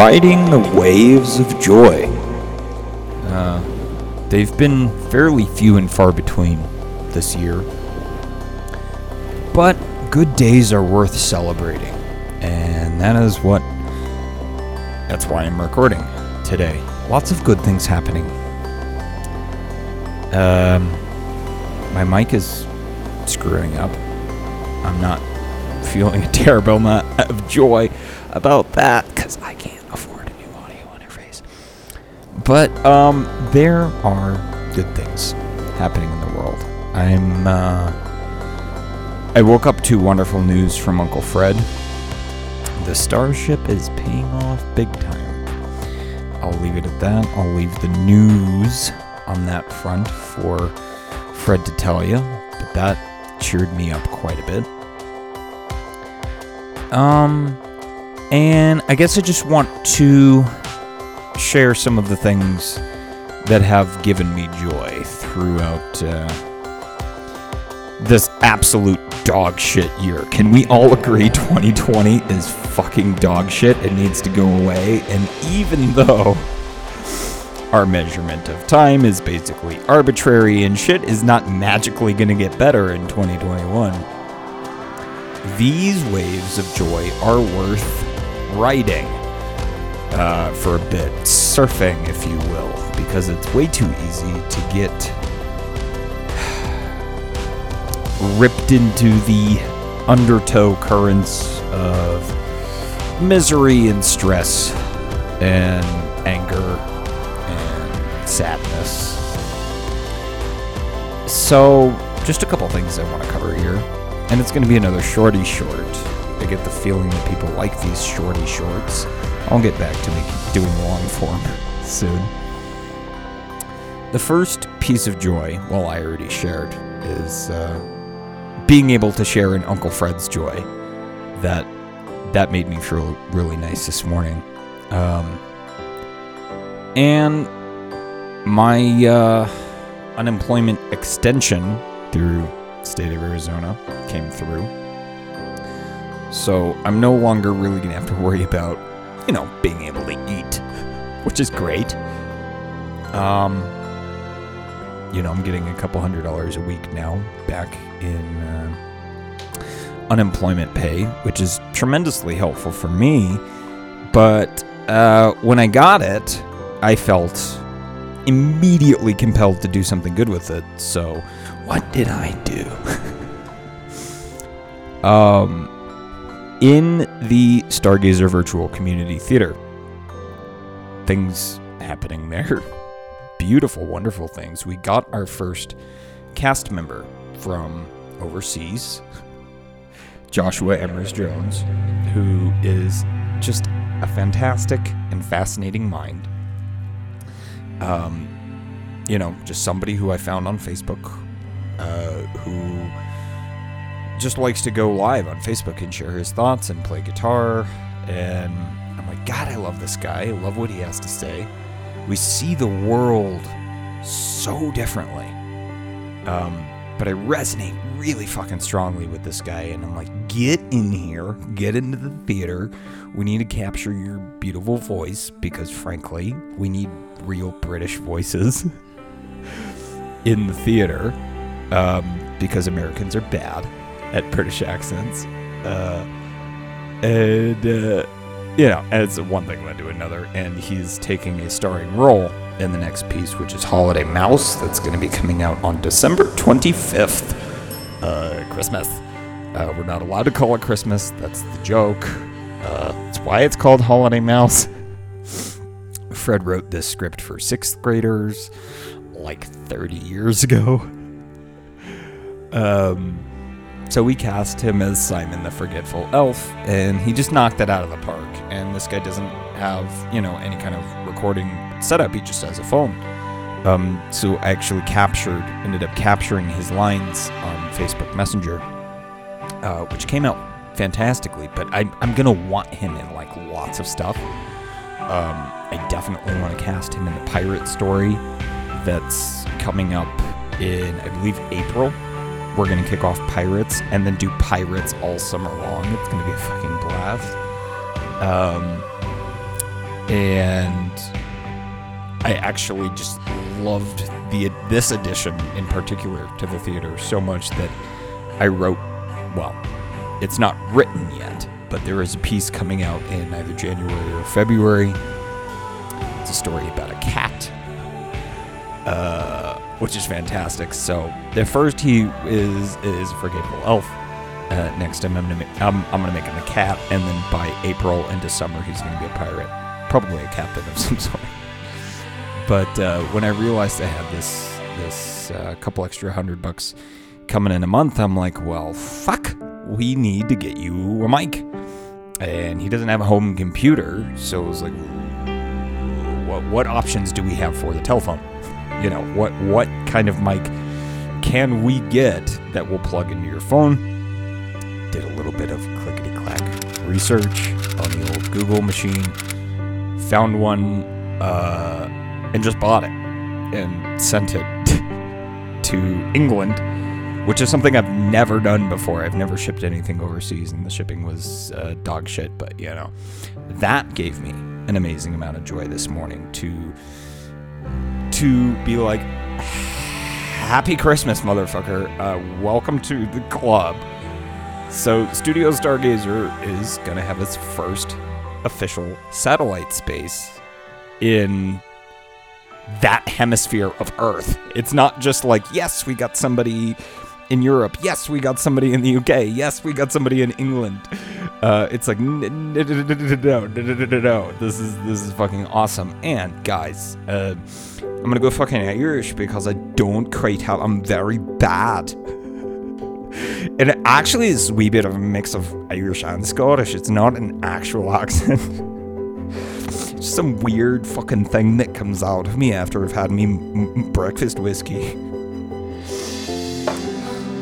riding the waves of joy. Uh, they've been fairly few and far between this year. But good days are worth celebrating. And that is what. That's why I'm recording today. Lots of good things happening. Um, my mic is screwing up. I'm not feeling a terrible amount of joy about that because I can't afford a new audio interface. But um, there are good things happening in the world. I'm. Uh, I woke up to wonderful news from Uncle Fred. The Starship is paying off big time. I'll leave it at that. I'll leave the news on that front for Fred to tell you, but that cheered me up quite a bit. Um, and I guess I just want to share some of the things that have given me joy throughout uh, this absolute dog shit year. Can we all agree 2020 is fucking dog shit? It needs to go away. And even though our measurement of time is basically arbitrary and shit is not magically going to get better in 2021, these waves of joy are worth riding uh, for a bit, surfing, if you will, because it's way too easy to get ripped into the undertow currents of misery and stress and anger and sadness. So, just a couple things I want to cover here. And it's going to be another shorty short. I get the feeling that people like these shorty shorts. I'll get back to making, doing long form soon. The first piece of joy, well, I already shared, is uh, being able to share in Uncle Fred's joy. That that made me feel really nice this morning. Um, and my uh, unemployment extension through state of Arizona came through. So I'm no longer really to have to worry about, you know, being able to eat, which is great. Um, you know, I'm getting a couple hundred dollars a week now back in uh, unemployment pay, which is tremendously helpful for me. But uh, when I got it, I felt immediately compelled to do something good with it. So, what did I do? um, in the Stargazer Virtual Community Theater, things happening there. Beautiful, wonderful things. We got our first cast member from overseas, Joshua Emrys Jones, who is just a fantastic and fascinating mind. Um, you know, just somebody who I found on Facebook uh, who just likes to go live on Facebook and share his thoughts and play guitar. And I'm like, God, I love this guy. I love what he has to say. We see the world so differently. Um, but I resonate really fucking strongly with this guy. And I'm like, get in here, get into the theater. We need to capture your beautiful voice because, frankly, we need real British voices in the theater um, because Americans are bad at British accents. Uh, and, uh, you know, it's one thing led to another. And he's taking a starring role in the next piece, which is Holiday Mouse, that's going to be coming out on December 25th. Uh, Christmas. Uh, we're not allowed to call it Christmas. That's the joke. Uh, that's why it's called Holiday Mouse. Fred wrote this script for sixth graders like 30 years ago. Um, so we cast him as Simon the Forgetful Elf, and he just knocked it out of the park. And this guy doesn't have, you know, any kind of recording setup. He just has a phone. Um, so I actually captured, ended up capturing his lines on Facebook Messenger, uh, which came out fantastically. But I, I'm gonna want him in like lots of stuff. Um, I definitely want to cast him in the pirate story that's coming up in, I believe, April. We're gonna kick off pirates and then do pirates all summer long. It's gonna be a fucking blast. Um, and I actually just loved the this addition in particular to the theater so much that I wrote. Well, it's not written yet, but there is a piece coming out in either January or February. It's a story about a cat, uh, which is fantastic. So at first he is is a forgettable elf. Uh, next time I'm gonna ma- I'm, I'm gonna make him a cat, and then by April into summer he's gonna be a pirate, probably a captain of some sort. But uh, when I realized I had this this uh, couple extra hundred bucks coming in a month, I'm like, well, fuck, we need to get you a mic. And he doesn't have a home computer, so it was like, what what options do we have for the telephone? You know, what what kind of mic can we get that will plug into your phone? Did a little bit of clickety clack research on the old Google machine, found one, uh, and just bought it and sent it to England, which is something I've never done before. I've never shipped anything overseas, and the shipping was uh, dog shit. But you know, that gave me an amazing amount of joy this morning to to be like, "Happy Christmas, motherfucker! Uh, welcome to the club." So, Studio Stargazer is gonna have its first official satellite space in that hemisphere of Earth. It's not just like, yes, we got somebody in Europe. Yes, we got somebody in the UK. Yes, we got somebody in England. Uh, it's like no, no. This is this is fucking awesome. And guys, uh, I'm gonna go fucking Irish because I don't quite have. I'm very bad. It actually is a wee bit of a mix of Irish and Scottish. It's not an actual accent. Just some weird fucking thing that comes out of me after I've had me breakfast whiskey.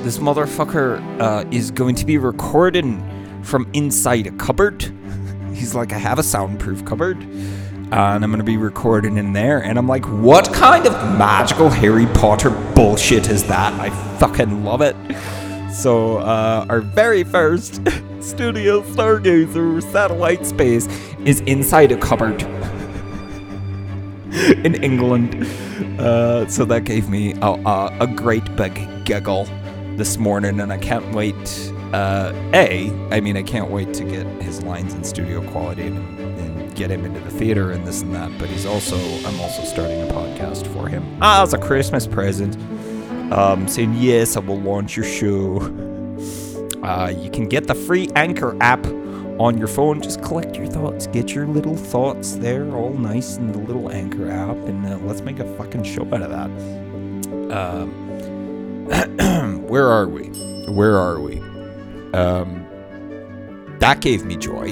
This motherfucker uh, is going to be recording from inside a cupboard. He's like, I have a soundproof cupboard, and I'm gonna be recording in there. And I'm like, what kind of magical Harry Potter bullshit is that? I fucking love it. So, uh, our very first Studio Stargazer satellite space is inside a cupboard in England. Uh, so that gave me a, a, a great big giggle this morning, and I can't wait. Uh, a, I mean, I can't wait to get his lines in studio quality and, and get him into the theater and this and that. But he's also, I'm also starting a podcast for him Ah, as a Christmas present um, saying, Yes, I will launch your show. Uh, you can get the free Anchor app on your phone. Just collect your thoughts, get your little thoughts there, all nice in the little Anchor app, and uh, let's make a fucking show out of that. Um, where are we? Where are we? Um, that gave me joy.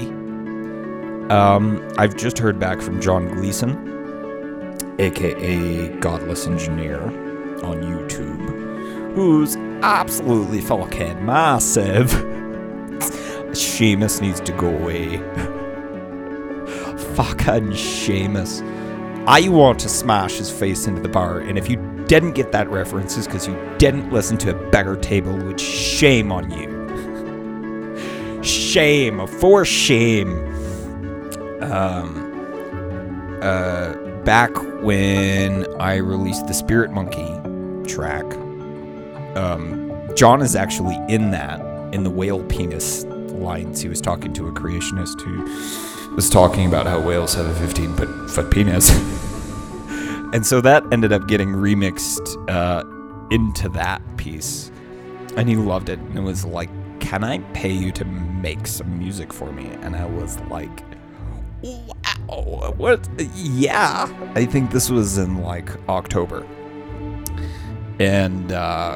Um, I've just heard back from John Gleason, aka Godless Engineer, on YouTube, who's absolutely fucking massive. Seamus needs to go away. fucking Seamus. I want to smash his face into the bar, and if you didn't get that reference, is because you didn't listen to a Bigger Table, which shame on you. shame, for shame. Um, uh, back when I released the Spirit Monkey track, um, John is actually in that, in the whale penis lines. He was talking to a creationist who was talking about how whales have a 15 foot, foot penis. and so that ended up getting remixed uh, into that piece. And he loved it. And it was like, can I pay you to make some music for me? And I was like, wow, what? Yeah. I think this was in like October. And uh,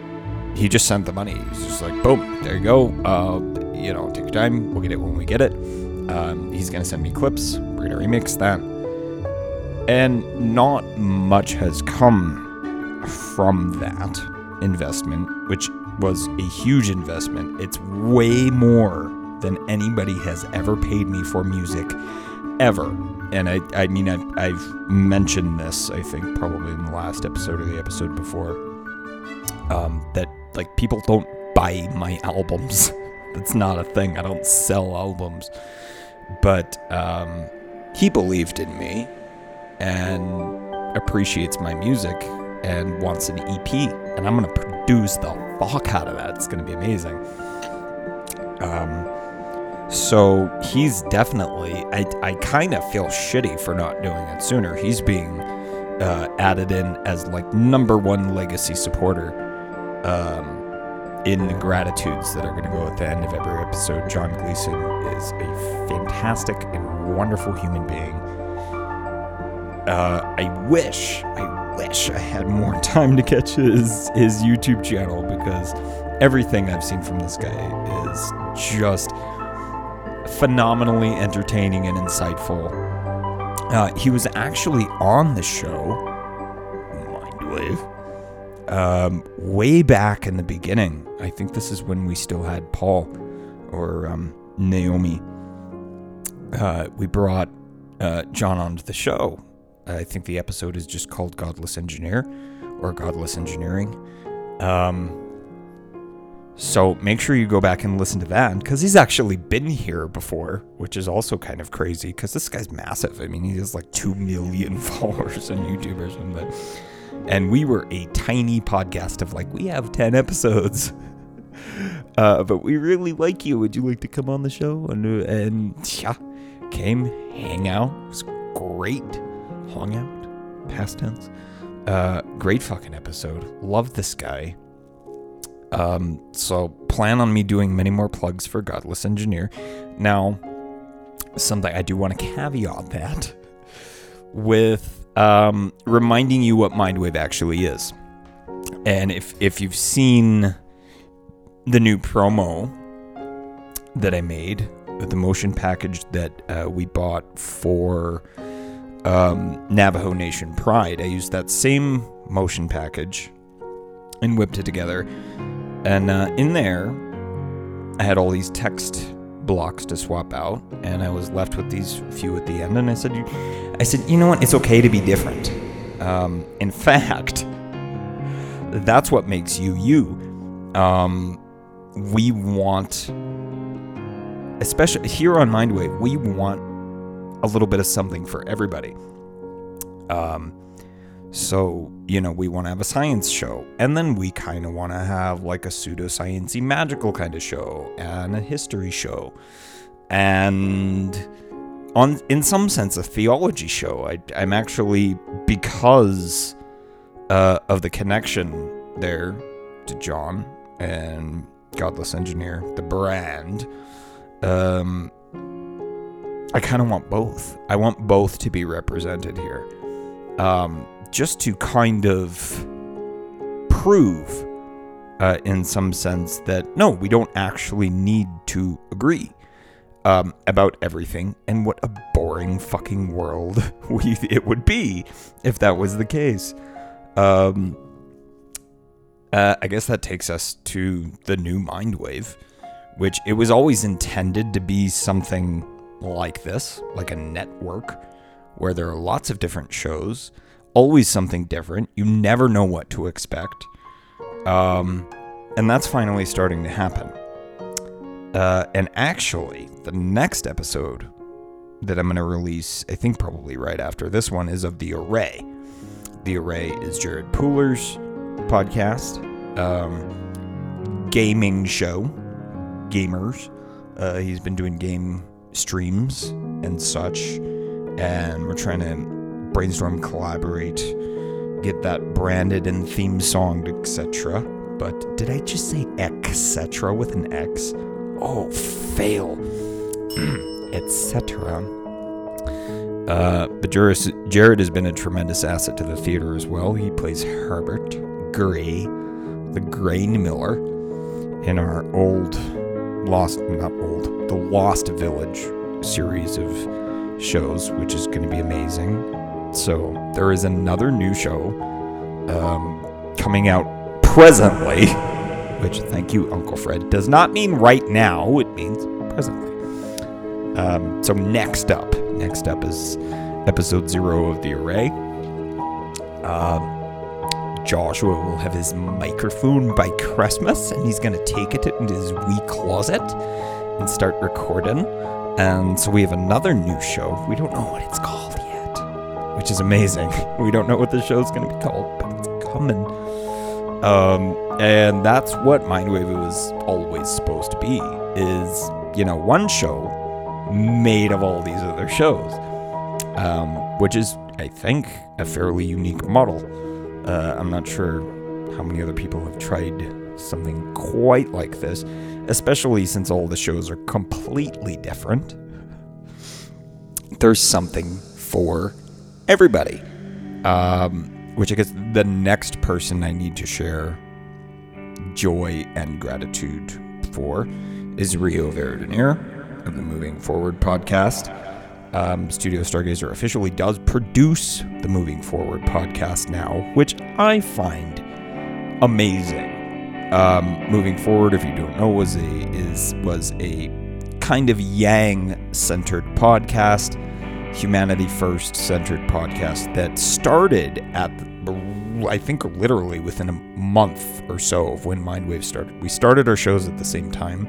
he just sent the money. He's just like, boom, there you go. Uh, you know, take your time. We'll get it when we get it. Um, he's going to send me clips. We're going to remix that. And not much has come from that investment, which was a huge investment. It's way more than anybody has ever paid me for music ever. And I, I mean, I, I've mentioned this, I think, probably in the last episode or the episode before, um, that like people don't buy my albums. That's not a thing. I don't sell albums. But um, he believed in me and appreciates my music and wants an EP, and I'm gonna produce the fuck out of that. It's gonna be amazing. Um, so he's definitely. I I kind of feel shitty for not doing it sooner. He's being uh, added in as like number one legacy supporter. Um, in the gratitudes that are going to go at the end of every episode, John Gleason is a fantastic and wonderful human being. Uh, I wish, I wish I had more time to catch his his YouTube channel because everything I've seen from this guy is just phenomenally entertaining and insightful. Uh, he was actually on the show, Mindwave, um, way back in the beginning. I think this is when we still had Paul or um, Naomi. Uh, we brought uh, John onto the show. I think the episode is just called Godless Engineer or Godless Engineering. Um, so make sure you go back and listen to that because he's actually been here before, which is also kind of crazy because this guy's massive. I mean, he has like 2 million followers on YouTube or something. And we were a tiny podcast of like, we have 10 episodes. Uh, but we really like you. Would you like to come on the show? And, and yeah, came, hang out. It was great. Hung out, past tense. Uh, great fucking episode. Love this guy. Um, so plan on me doing many more plugs for Godless Engineer. Now, something I do want to caveat that with um, reminding you what Mindwave actually is. And if if you've seen the new promo that I made, the motion package that uh, we bought for um, Navajo Nation Pride, I used that same motion package and whipped it together. And uh, in there, I had all these text blocks to swap out, and I was left with these few at the end. And I said, "I said, you know what? It's okay to be different. Um, in fact, that's what makes you you. Um, we want, especially here on Mindwave, we want a little bit of something for everybody. Um, so, you know, we want to have a science show, and then we kind of want to have like a pseudosciencey magical kind of show and a history show. And on in some sense a theology show. I, I'm actually because uh, of the connection there to John and Godless Engineer, the brand. Um, I kind of want both. I want both to be represented here. Um, just to kind of prove, uh, in some sense, that no, we don't actually need to agree um, about everything, and what a boring fucking world we it would be if that was the case. Um, uh, I guess that takes us to the new Mindwave, which it was always intended to be something like this, like a network where there are lots of different shows, always something different. You never know what to expect. Um, and that's finally starting to happen. Uh, and actually, the next episode that I'm going to release, I think probably right after this one, is of The Array. The Array is Jared Pooler's podcast, um, gaming show, gamers. Uh, he's been doing game streams and such, and we're trying to brainstorm, collaborate, get that branded and theme songed, etc. But did I just say etc. with an X? Oh, fail, etc. Uh, but Jared, has been a tremendous asset to the theater as well. He plays Herbert Gray, the Grain Miller, in our old Lost, not old, the Lost Village series of shows, which is going to be amazing. So there is another new show um, coming out presently, which thank you, Uncle Fred, does not mean right now. It means presently. Um, so next up, next up is episode zero of the array. Um, Joshua will have his microphone by Christmas, and he's gonna take it into his wee closet and start recording. And so we have another new show. We don't know what it's called yet, which is amazing. We don't know what the show's going to be called, but it's coming. Um, and that's what Mindwave was always supposed to be is, you know, one show made of all these other shows, um, which is, I think, a fairly unique model. Uh, I'm not sure how many other people have tried something quite like this, especially since all the shows are completely different. There's something for everybody. Um, which I guess the next person I need to share joy and gratitude for is Rio Verdenier of the Moving Forward podcast. Um, Studio Stargazer officially does produce the Moving Forward podcast now, which I find amazing. Um, Moving Forward, if you don't know, was a is was a kind of Yang centered podcast humanity first centered podcast that started at I think literally within a month or so of when Mindwave started. We started our shows at the same time.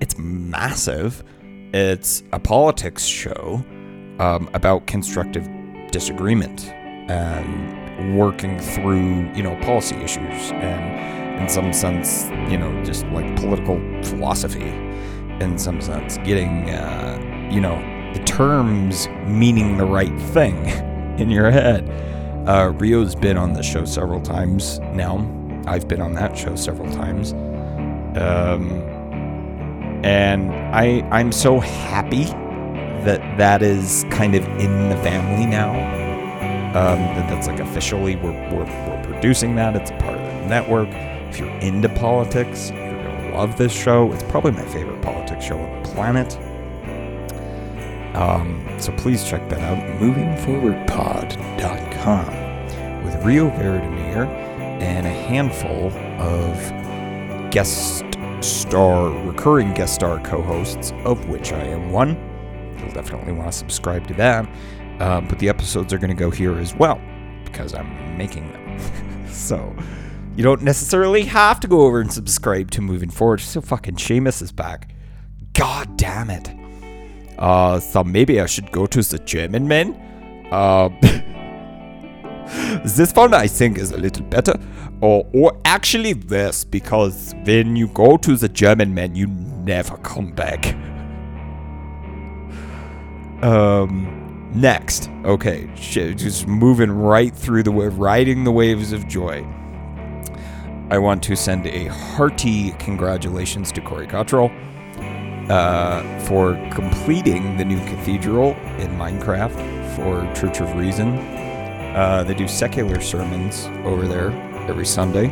It's massive. It's a politics show um, about constructive disagreement and working through, you know, policy issues and, in some sense, you know, just like political philosophy. In some sense, getting, uh, you know, the terms meaning the right thing in your head. Uh, Rio's been on the show several times now. I've been on that show several times. Um, and I I'm so happy that that is kind of in the family now. Um, that that's like officially we're, we're, we're producing that. It's a part of the network. If you're into politics, you're gonna love this show. It's probably my favorite politics show on the planet. Um, so please check that out, movingforwardpod.com, with Rio Verdemir and a handful of guest star, recurring guest star co hosts, of which I am one. You'll definitely want to subscribe to that. Um, but the episodes are going to go here as well because I'm making them. so you don't necessarily have to go over and subscribe to Moving Forward. So fucking Seamus is back. God damn it. Uh, so maybe I should go to the German man. Uh, this one I think is a little better. Or, or actually this, because when you go to the German man, you never come back. Um, next. Okay, just moving right through the riding the waves of joy. I want to send a hearty congratulations to Corey Cottrell uh, for completing the new cathedral in Minecraft for Church of Reason. Uh, they do secular sermons over there every Sunday.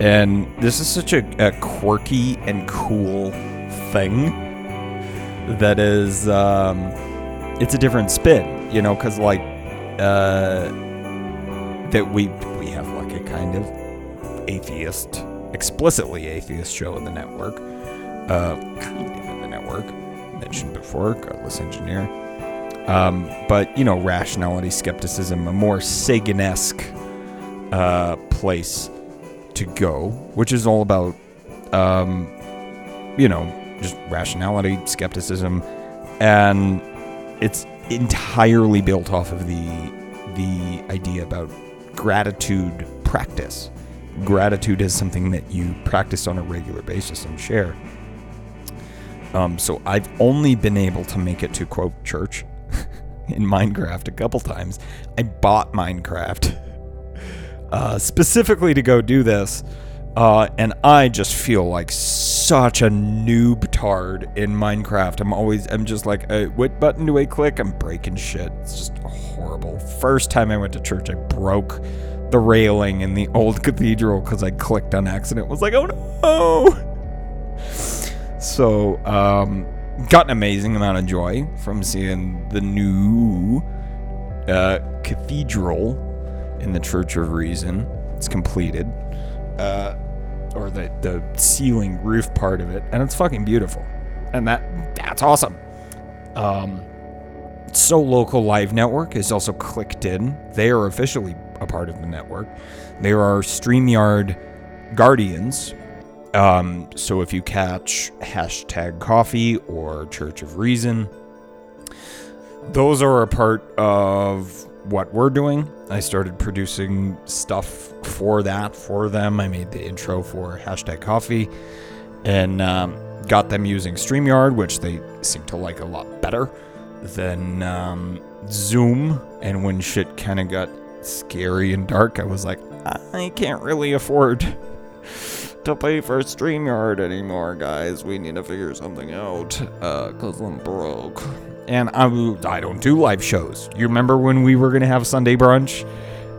And this is such a, a quirky and cool thing that is, um, it's a different spin, you know, because like, uh, that we we have like a kind of atheist, explicitly atheist show in the network uh, kind of in the network. Mentioned before, Godless Engineer. Um, but, you know, rationality, skepticism, a more Sagan esque uh, place to go, which is all about, um, you know, just rationality, skepticism, and it's entirely built off of the the idea about gratitude practice. Gratitude is something that you practice on a regular basis and share. Um, so I've only been able to make it to quote church in Minecraft a couple times. I bought Minecraft uh, specifically to go do this. Uh, and I just feel like such a noob tard in Minecraft. I'm always, I'm just like, uh, what button do I click? I'm breaking shit. It's just horrible. First time I went to church, I broke the railing in the old cathedral because I clicked on accident. Was like, oh no! So, um, got an amazing amount of joy from seeing the new uh, cathedral in the Church of Reason. It's completed, uh, or the the ceiling roof part of it, and it's fucking beautiful, and that that's awesome. Um, so local live network is also clicked in. They are officially a part of the network. There are Streamyard Guardians Um, so if you catch hashtag coffee or Church of Reason, those are a part of what we're doing. I started producing stuff for that for them. I made the intro for hashtag coffee and um, got them using StreamYard, which they seem to like a lot better than um, Zoom. And when shit kind of got scary and dark, I was like, I can't really afford to pay for StreamYard anymore, guys. We need to figure something out uh, because I'm broke. And I, I don't do live shows. You remember when we were to have Sunday brunch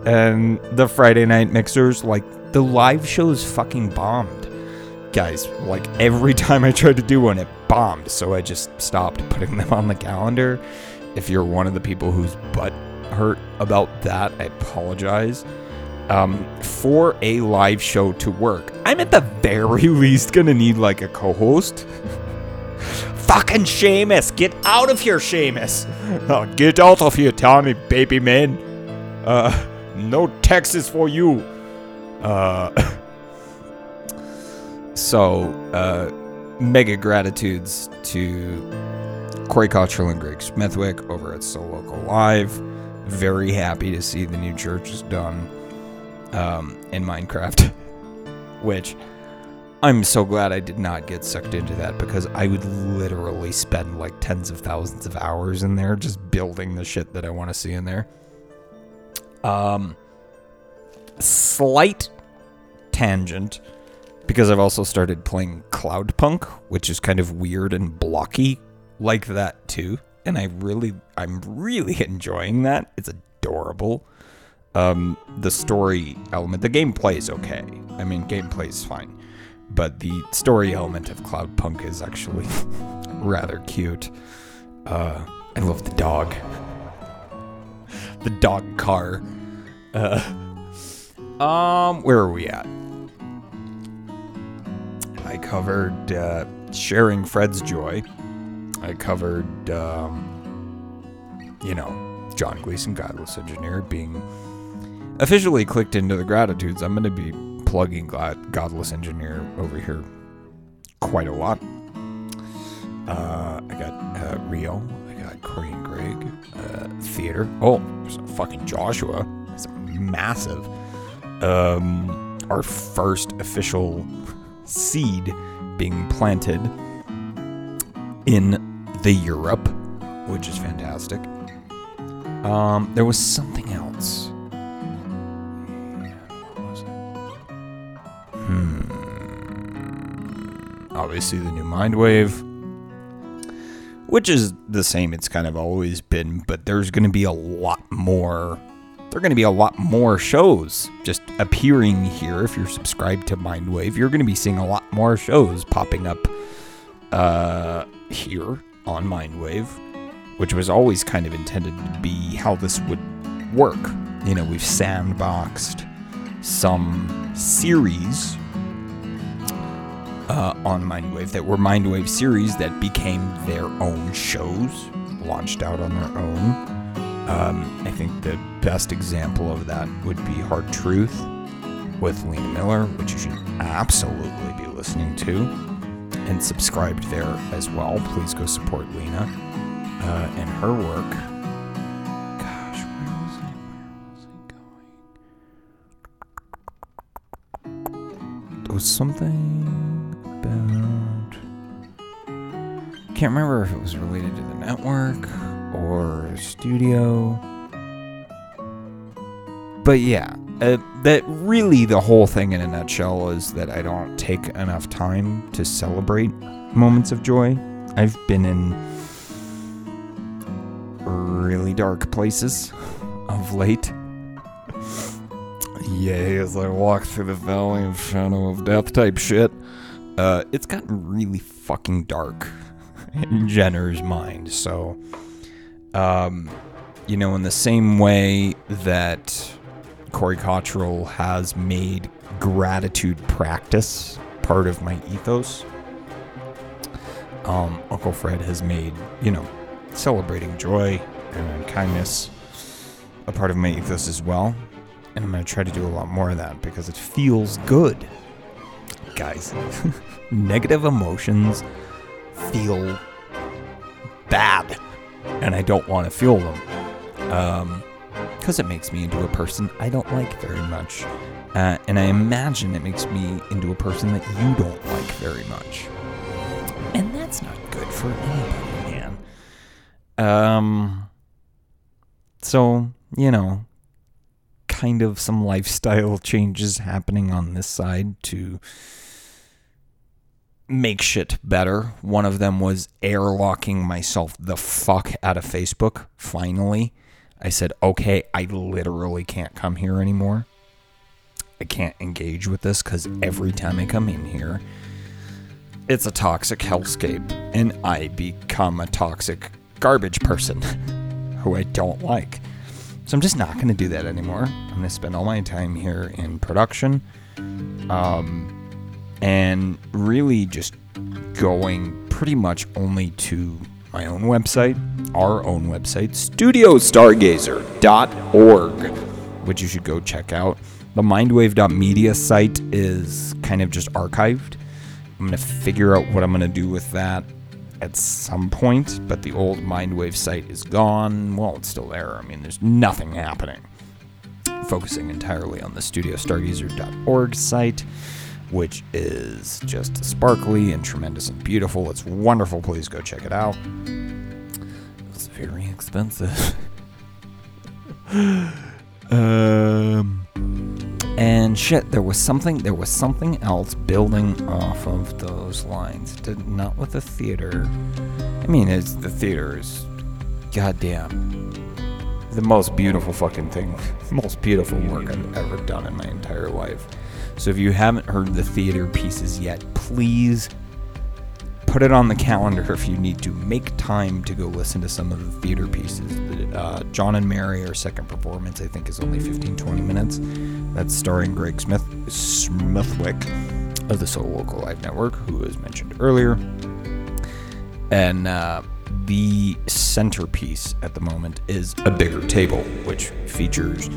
and the Friday night mixers? Like, the live shows fucking bombed. Guys, like, every time I tried to do one, it bombed. So I just stopped putting them on the calendar. If you're one of the people whose butt hurt about that, I apologize. Um, for a live show to work, I'm at the very least gonna need like a co host. Fucking Seamus, get out of here, Seamus. Oh, get out of here, Tommy, baby man. Uh, no Texas for you. Uh, so, uh, mega gratitudes to Corey Cottrell and Greg Smithwick over at So Local Live. Very happy to see the new church is done um, in Minecraft, which I'm so glad I did not get sucked into that because I would literally spend like tens of thousands of hours in there just building the shit that I want to see in there. Um, slight tangent because I've also started playing Cloudpunk, which is kind of weird and blocky like that too. And I really, I'm really enjoying that. It's adorable. Um, the story element, the gameplay is okay. I mean, gameplay is fine, but the story element of Cloudpunk is actually rather cute. Uh, I love the dog, the dog car. Uh, um, where are we at? I covered uh, sharing Fred's joy. I covered, um, you know, John Gleason, Godless Engineer, being officially clicked into the gratitudes. I'm going to be plugging God- Godless Engineer over here quite a lot. Uh, I got uh, Rio. I got Corey and Greg. Uh, theater. Oh, fucking Joshua. That's massive. Um, our first official seed being planted in the Europe, which is fantastic. Um, there was something else. Hmm. Obviously, the new Mindwave, which is the same. It's kind of always been, but there's going to be a lot more. There are going to be a lot more shows just appearing here. If you're subscribed to Mindwave, you're going to be seeing a lot more shows popping up uh, here on Mindwave, which was always kind of intended to be how this would work. You know, we've sandboxed some series uh, on Mindwave that were Mindwave series that became their own shows, launched out on their own. Um, I think the best example of that would be Hard Truth with Lena Miller, which you should absolutely be listening to and subscribed there as well. Please go support Lena uh, and her work. Was something about. Can't remember if it was related to the network or studio. But yeah, uh, that really the whole thing in a nutshell is that I don't take enough time to celebrate moments of joy. I've been in really dark places of late. Yay, as I walk through the valley of shadow of death type shit. Uh, it's gotten really fucking dark in Jenner's mind. So, um, you know, in the same way that Corey Cottrell has made gratitude practice part of my ethos. Um, Uncle Fred has made, you know, celebrating joy and kindness a part of my ethos as well. And I'm going to try to do a lot more of that because it feels good. Guys, negative emotions feel bad, and I don't want to feel them. Um, because it makes me into a person I don't like very much. Uh, and I imagine it makes me into a person that you don't like very much. And that's not good for anybody, man. Um, so, you know, kind of some lifestyle changes happening on this side to make shit better. One of them was airlocking myself the fuck out of Facebook, finally. I said, okay, I literally can't come here anymore. I can't engage with this because every time I come in here, it's a toxic hellscape, and I become a toxic garbage person who I don't like. So I'm just not going to do that anymore. I'm going to spend all my time here in production, um, and really just going pretty much only to my own website, our own website, studiostargazer.org, which you should go check out. The mindwave.media site is kind of just archived. I'm going to figure out what I'm going to do with that at some point, but the old Mindwave site is gone. Well, it's still there. I mean, there's nothing happening. Focusing entirely on the studiostargazer.org site, which is just sparkly and tremendous and beautiful. It's wonderful. Please go check it out. It's very expensive. um and shit there was something there was something else building off of those lines Did, not with the theater i mean it's the theater is goddamn the most beautiful fucking thing most beautiful work i've ever done in my entire life so if you haven't heard the theater pieces yet please put it on the calendar if you need to. Make time to go listen to some of the theater pieces. Uh, John and Mary, our second performance, I think is only 15 20 minutes. That's starring Greg Smith Smithwick of the So Local Live Network, who was mentioned earlier. And uh, the centerpiece at the moment is A Bigger Table, which features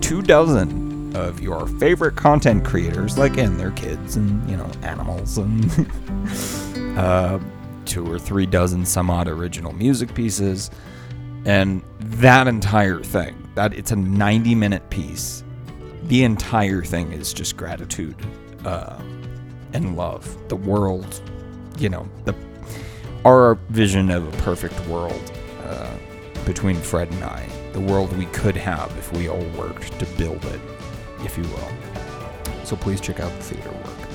two dozen of your favorite content creators, like and their kids and you know animals and uh, two or three dozen some odd original music pieces, and that entire thing. That it's a 90 minute piece. The entire thing is just gratitude uh, and love. The world, you know, the our vision of a perfect world uh, between Fred and I, the world we could have if we all worked to build it, if you will. So please check out the theater work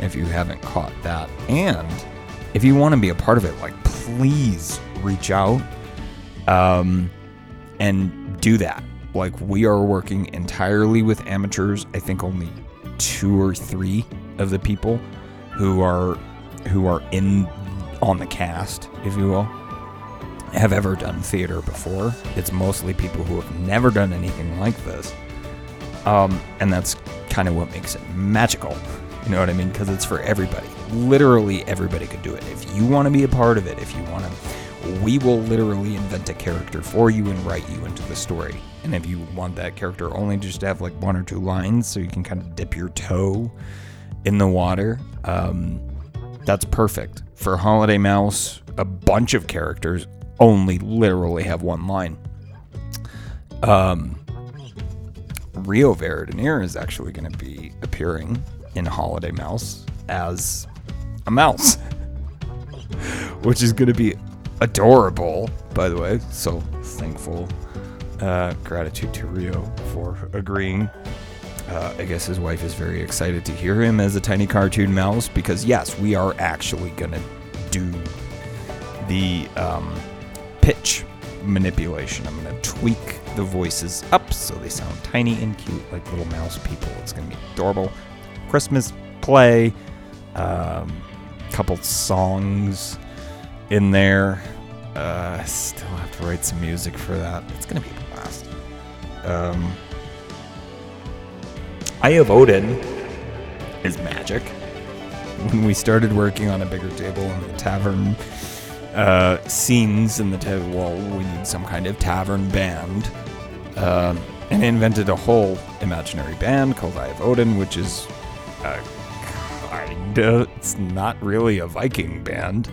if you haven't caught that. And if you want to be a part of it, like please reach out um, and do that. Like we are working entirely with amateurs. I think only two or three of the people who are who are in on the cast, if you will, have ever done theater before. It's mostly people who have never done anything like this. Um, and that's kind of what makes it magical. You know what I mean? Because it's for everybody. Literally everybody could do it. If you want to be a part of it, if you want to, we will literally invent a character for you and write you into the story. And if you want that character only just to have like one or two lines so you can kind of dip your toe in the water, um, that's perfect. For Holiday Mouse, a bunch of characters only literally have one line. Um, Rio Veridanier is actually going to be appearing in Holiday Mouse as a mouse, which is going to be adorable, by the way. So thankful. Uh, gratitude to Rio for agreeing. Uh, I guess his wife is very excited to hear him as a tiny cartoon mouse because, yes, we are actually going to do the um, pitch manipulation. I'm going to tweak the voices up so they sound tiny and cute like little mouse people. It's going to be adorable. Christmas play, um, couple songs in there. Uh, still have to write some music for that. It's gonna be a blast. Um, Eye of Odin is magic. When we started working on a bigger table in the tavern uh, scenes in the table, well, we need some kind of tavern band. Um, and invented a whole imaginary band called Eye of Odin, which is a kinda. It's not really a Viking band.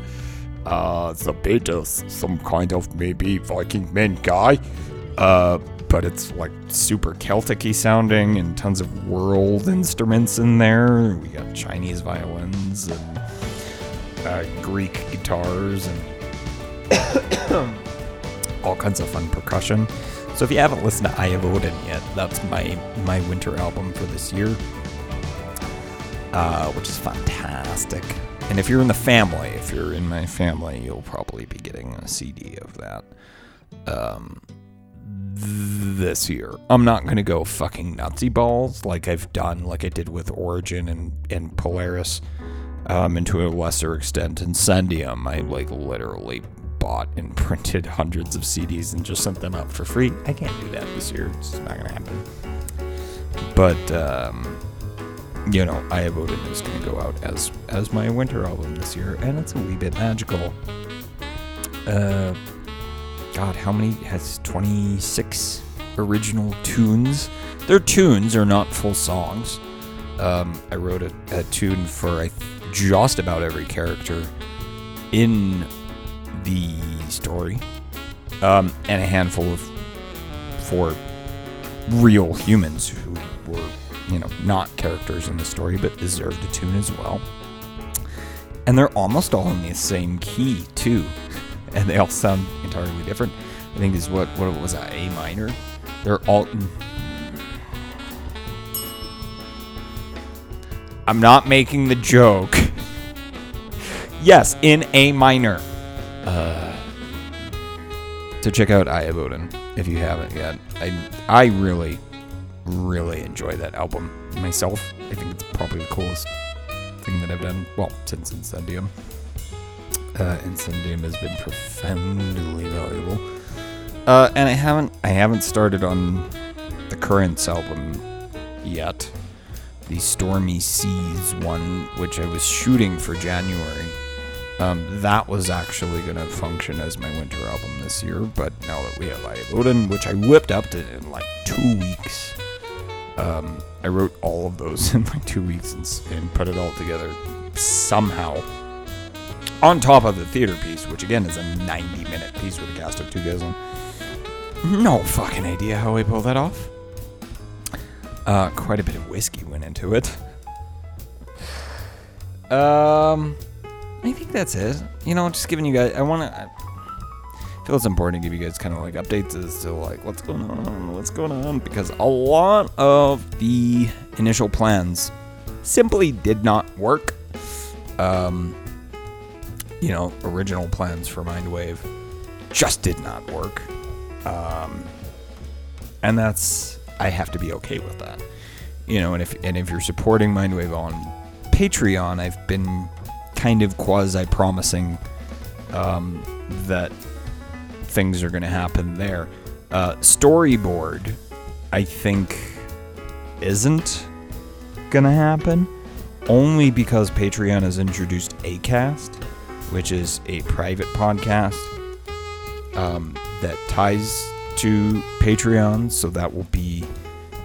Uh, the bit some kind of maybe Viking men guy. Uh, but it's like super Celtic-y sounding and tons of world instruments in there. We got Chinese violins and uh, Greek guitars and all kinds of fun percussion. So if you haven't listened to Eye of Odin yet, that's my my winter album for this year, uh, which is fantastic. And if you're in the family, if you're in my family, you'll probably be getting a CD of that um, this year. I'm not gonna go fucking nutsy balls like I've done, like I did with Origin and and Polaris, um, and to a lesser extent Incendium. I like literally bought and printed hundreds of CDs and just sent them out for free. I can't do that this year. It's not gonna happen. But um, you know, Eye of Odin is gonna go out as as my winter album this year, and it's a wee bit magical. Uh, God, how many has 26 original tunes? They're tunes, are not full songs. Um, I wrote a, a tune for I, just about every character in the story, um, and a handful of four real humans who were, you know, not characters in the story but deserved a tune as well. And they're almost all in the same key too, and they all sound entirely different. I think is what what was that A minor? They're all. I'm not making the joke. yes, in A minor. Uh, so check out Eye Odin if you haven't yet. I I really really enjoy that album myself. I think it's probably the coolest thing that I've done. Well, since Incendium. Uh, Incendium has been profoundly valuable. Uh, and I haven't I haven't started on the Currents album yet. The Stormy Seas one, which I was shooting for January. Um, that was actually going to function as my winter album this year, but now that we have Odin, which I whipped up to in like two weeks, um, I wrote all of those in like two weeks and, and put it all together somehow. On top of the theater piece, which again is a 90 minute piece with a cast of two guys. No fucking idea how I pulled that off. Uh, quite a bit of whiskey went into it. Um, I think that's it. You know, just giving you guys. I want to. I feel it's important to give you guys kind of like updates as to like what's going on, what's going on, because a lot of the initial plans simply did not work. Um, you know, original plans for Mindwave just did not work. Um, and that's I have to be okay with that. You know, and if and if you're supporting Mindwave on Patreon, I've been kind of quasi promising um, that things are going to happen there. Uh, storyboard, I think, isn't going to happen only because Patreon has introduced Acast, which is a private podcast um, that ties to Patreon. So that will be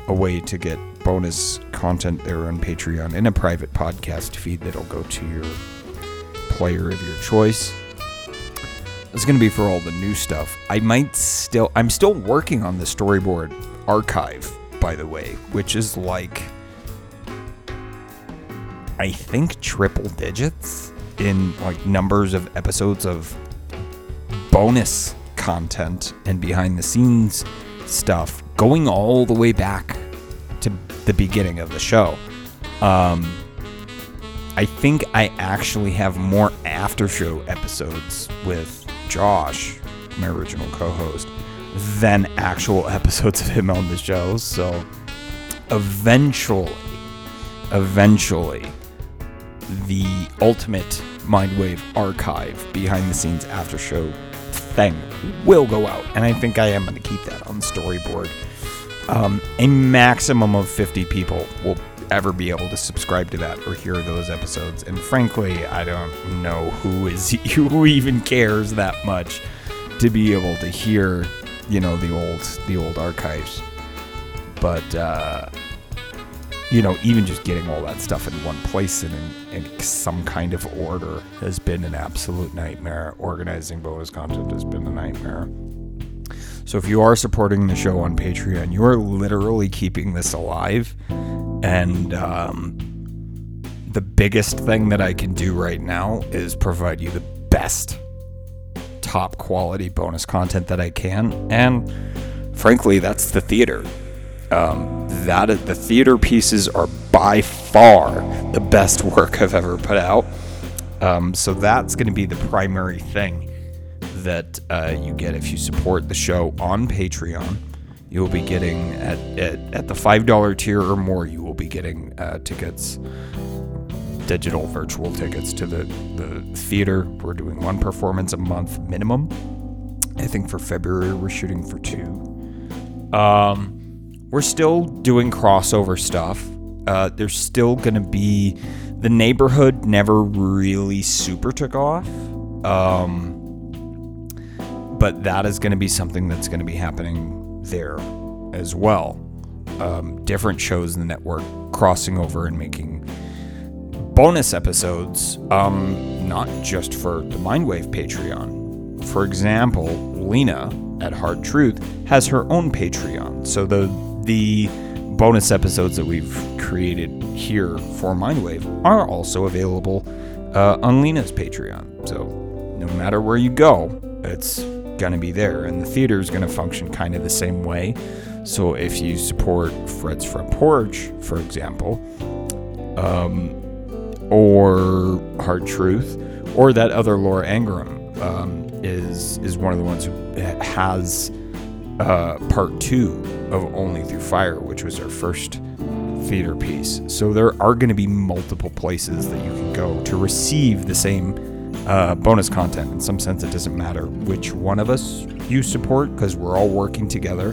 a way to get bonus content there on Patreon in a private podcast feed that'll go to your player of your choice. It's going to be for all the new stuff. I might still, I'm still working on the storyboard archive, by the way, which is like, I think triple digits in like numbers of episodes of bonus content and behind the scenes stuff going all the way back to the beginning of the show. Um, I think I actually have more after show episodes with Josh, my original co host, than actual episodes of him on the show. So eventually, eventually, the ultimate Mindwave archive behind the scenes after show thing will go out. And I think I am going to keep that on storyboard. Um, a maximum of 50 people will ever be able to subscribe to that or hear those episodes. And frankly, I don't know who is who even cares that much to be able to hear, you know, the old the old archives. But uh, you know, even just getting all that stuff in one place and in, in some kind of order has been an absolute nightmare. Organizing bonus content has been a nightmare. So if you are supporting the show on Patreon, you are literally keeping this alive. And um, the biggest thing that I can do right now is provide you the best, top quality bonus content that I can. And frankly, that's the theater. Um, that the theater pieces are by far the best work I've ever put out. Um, so that's going to be the primary thing that uh, you get if you support the show on Patreon. You will be getting at, at, at the five dollar tier or more. You be getting uh, tickets, digital virtual tickets to the the theater. We're doing one performance a month minimum. I think for February we're shooting for two. Um, we're still doing crossover stuff. Uh, there's still going to be the neighborhood never really super took off. Um, but that is going to be something that's going to be happening there as well. Um, different shows in the network crossing over and making bonus episodes, um, not just for the Mindwave Patreon. For example, Lena at Hard Truth has her own Patreon. So the the bonus episodes that we've created here for Mindwave are also available uh, on Lena's Patreon. So no matter where you go, it's going to be there. And the theater is going to function kind of the same way. So if you support Fred's Front Porch, for example, um, or Hard Truth, or that other Laura Ingraham um, is is one of the ones who has uh, part two of Only Through Fire, which was our first theater piece. So there are going to be multiple places that you can go to receive the same uh, bonus content. In some sense, it doesn't matter which one of us you support because we're all working together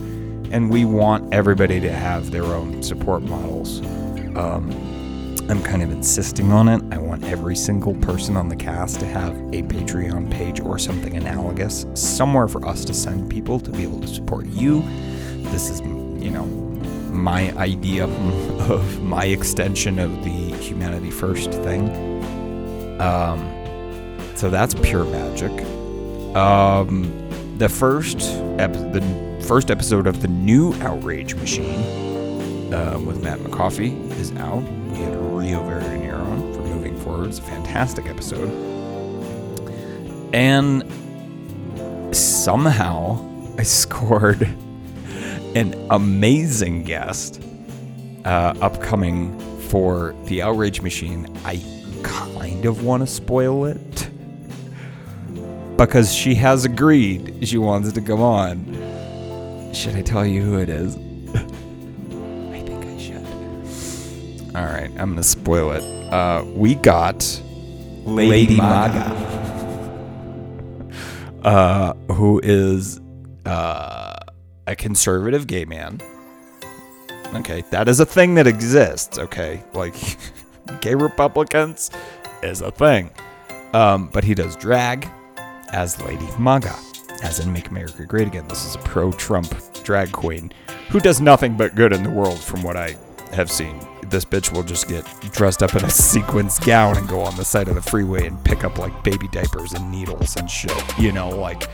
and we want everybody to have their own support models. Um, I'm kind of insisting on it. I want every single person on the cast to have a Patreon page or something analogous, somewhere for us to send people to be able to support you. This is, you know, my idea of my extension of the humanity first thing. Um, so that's pure magic. Um, the first ep- the first episode of the new Outrage Machine uh, with Matt McCoffey is out. We had Rio Veronero on for Moving Forward. It's a fantastic episode. And somehow I scored an amazing guest uh, upcoming for the Outrage Machine. I kind of want to spoil it because she has agreed she wants to come on. Should I tell you who it is? I think I should. All right, I'm gonna spoil it. Uh, we got Lady, Lady Maga, uh, who is uh, a conservative gay man. Okay, that is a thing that exists. Okay, like gay Republicans is a thing. Um, but he does drag as Lady Maga, as in Make America Great Again. This is a pro Trump drag queen who does nothing but good in the world, from what I have seen. This bitch will just get dressed up in a sequins gown and go on the side of the freeway and pick up like baby diapers and needles and shit. You know, like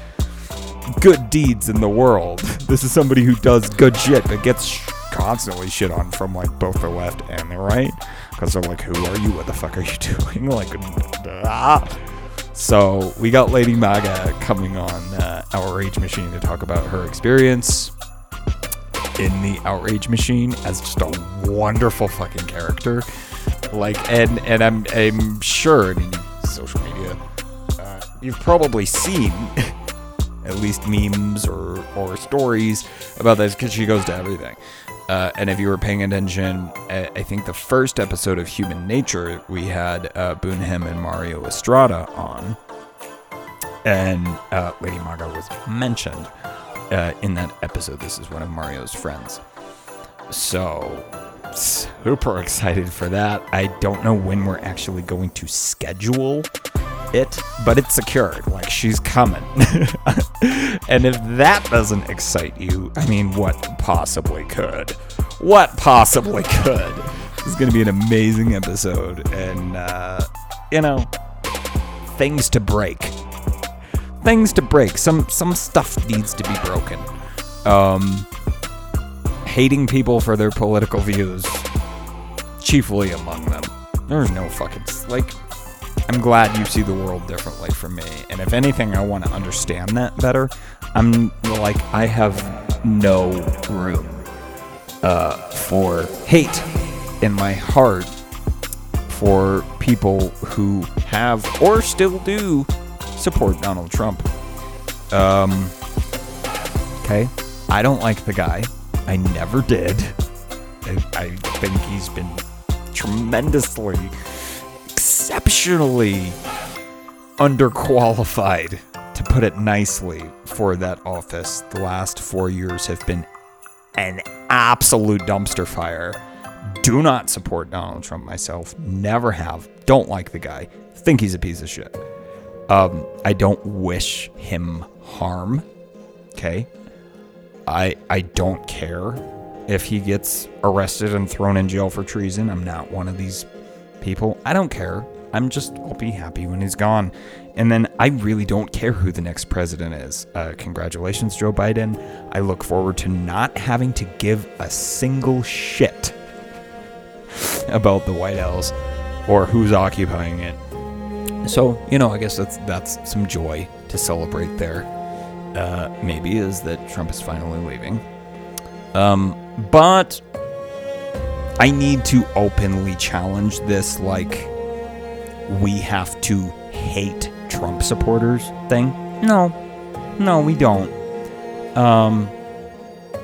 good deeds in the world. This is somebody who does good shit but gets constantly shit on from like both the left and the right because they're like, "Who are you? What the fuck are you doing?" Like, ah. So we got Lady Maga coming on uh, Outrage Machine to talk about her experience in the Outrage Machine as just a wonderful fucking character. Like, and and I'm I'm sure. I mean, social media. Uh, you've probably seen at least memes or or stories about this because she goes to everything. Uh, and if you were paying attention, I, I think the first episode of Human Nature, we had uh, Boonham and Mario Estrada on, and uh, Lady Maga was mentioned uh, in that episode. This is one of Mario's friends. So, super excited for that. I don't know when we're actually going to schedule it, but it's secured. Like, she's coming. and if that doesn't excite you, I mean, what possibly could? What possibly could? this is going to be an amazing episode. And, uh, you know, things to break. Things to break. Some some stuff needs to be broken. Um, hating people for their political views, chiefly among them. There's no fucking like. I'm glad you see the world differently from me, and if anything, I want to understand that better. I'm like I have no room uh, for hate in my heart for people who have or still do support Donald Trump. Um, okay, I don't like the guy. I never did. I, I think he's been tremendously, exceptionally underqualified, to put it nicely, for that office. The last four years have been an absolute dumpster fire. Do not support Donald Trump myself. Never have. Don't like the guy. Think he's a piece of shit. Um, I don't wish him harm. Okay. I I don't care if he gets arrested and thrown in jail for treason. I'm not one of these people. I don't care. I'm just I'll be happy when he's gone. And then I really don't care who the next president is. Uh, congratulations, Joe Biden. I look forward to not having to give a single shit about the White House or who's occupying it. So you know, I guess that's that's some joy to celebrate there. Uh, maybe is that Trump is finally leaving. Um, but I need to openly challenge this, like we have to hate Trump supporters thing. No, no, we don't. Um,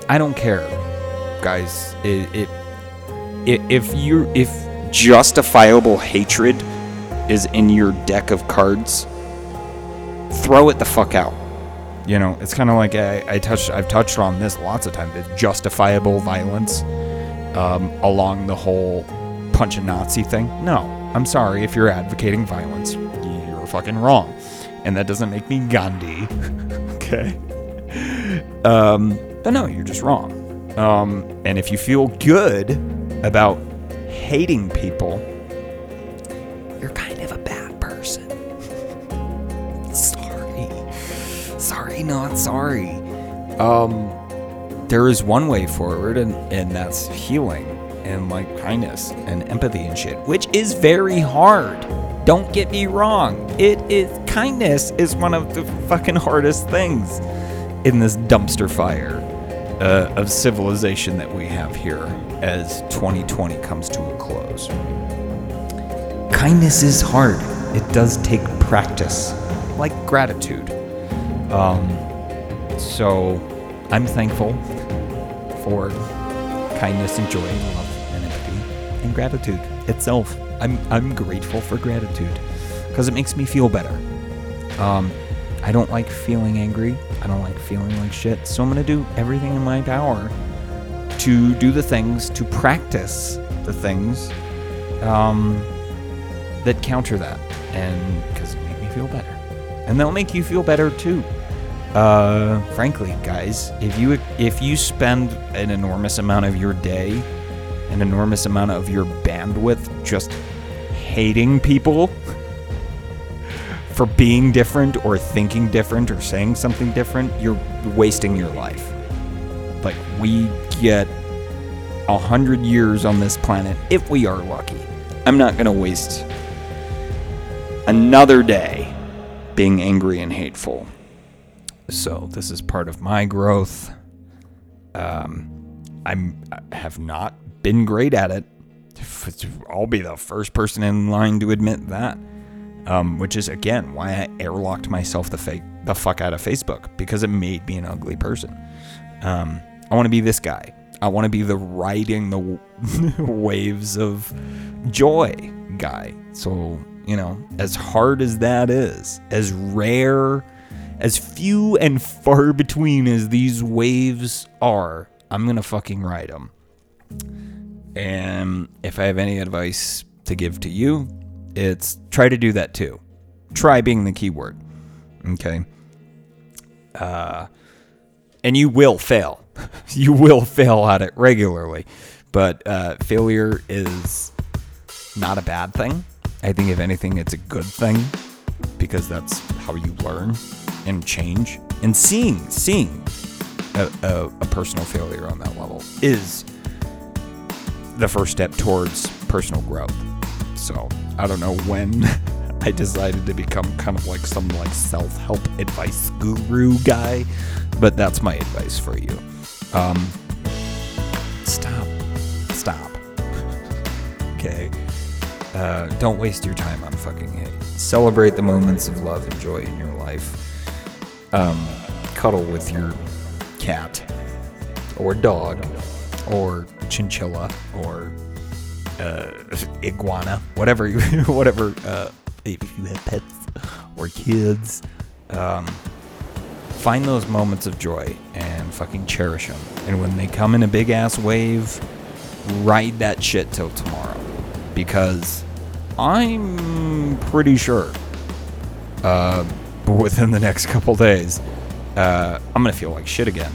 I don't care, guys. It, it, it if you if justifiable hatred is in your deck of cards, throw it the fuck out. You know, it's kind of like I, I touched. I've touched on this lots of times. It's justifiable violence um, along the whole punch a Nazi thing. No, I'm sorry if you're advocating violence. You're fucking wrong, and that doesn't make me Gandhi. okay. Um, but no, you're just wrong. Um, and if you feel good about hating people, you're kind of a bad person. sorry. Sorry, not sorry. Um, there is one way forward, and, and that's healing and like kindness and empathy and shit, which is very hard. Don't get me wrong. It is kindness is one of the fucking hardest things in this dumpster fire uh, of civilization that we have here as 2020 comes to a close. Kindness is hard. It does take practice, like gratitude. Um, so I'm thankful for kindness and joy and love and gratitude itself. I'm I'm grateful for gratitude because it makes me feel better. Um, I don't like feeling angry. I don't like feeling like shit. So I'm gonna do everything in my power to do the things to practice the things um, that counter that, and because it make me feel better, and they'll make you feel better too. Uh, frankly, guys, if you if you spend an enormous amount of your day, an enormous amount of your bandwidth just hating people for being different or thinking different or saying something different, you're wasting your life. Like we get a hundred years on this planet if we are lucky. I'm not gonna waste another day being angry and hateful. So this is part of my growth. Um, I'm I have not been great at it. I'll be the first person in line to admit that. Um, which is again why I airlocked myself the the fuck out of Facebook because it made me an ugly person. Um, I want to be this guy. I want to be the riding the waves of joy guy. So you know, as hard as that is, as rare as few and far between as these waves are, I'm gonna fucking ride them. And if I have any advice to give to you, it's try to do that too. Try being the keyword. Okay. Uh, and you will fail. you will fail at it regularly. But uh, failure is not a bad thing. I think, if anything, it's a good thing because that's how you learn and change. And seeing, seeing a, a, a personal failure on that level is the first step towards personal growth. So I don't know when I decided to become kind of like some like self-help advice guru guy, but that's my advice for you. Um, stop, stop. okay. Uh, don't waste your time on fucking hate. Celebrate the moments of love and joy in your life. Um, cuddle with your cat or dog or chinchilla or uh, iguana, whatever whatever. Uh, if you have pets or kids, um, find those moments of joy and fucking cherish them. And when they come in a big ass wave, ride that shit till tomorrow, because I'm pretty sure uh, within the next couple days, uh, I'm gonna feel like shit again,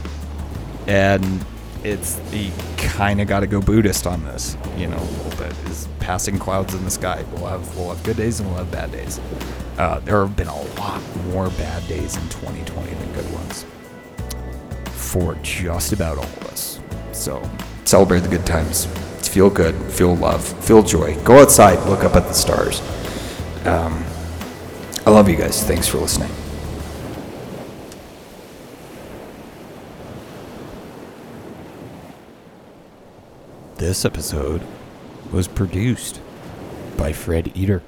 and it's you kind of got to go Buddhist on this, you know, a little bit. Is passing clouds in the sky. We'll have we'll have good days and we'll have bad days. Uh, there have been a lot more bad days in 2020 than good ones for just about all of us. So celebrate the good times. Feel good. Feel love. Feel joy. Go outside. Look up at the stars. Um, I love you guys. Thanks for listening. This episode was produced by Fred Eater.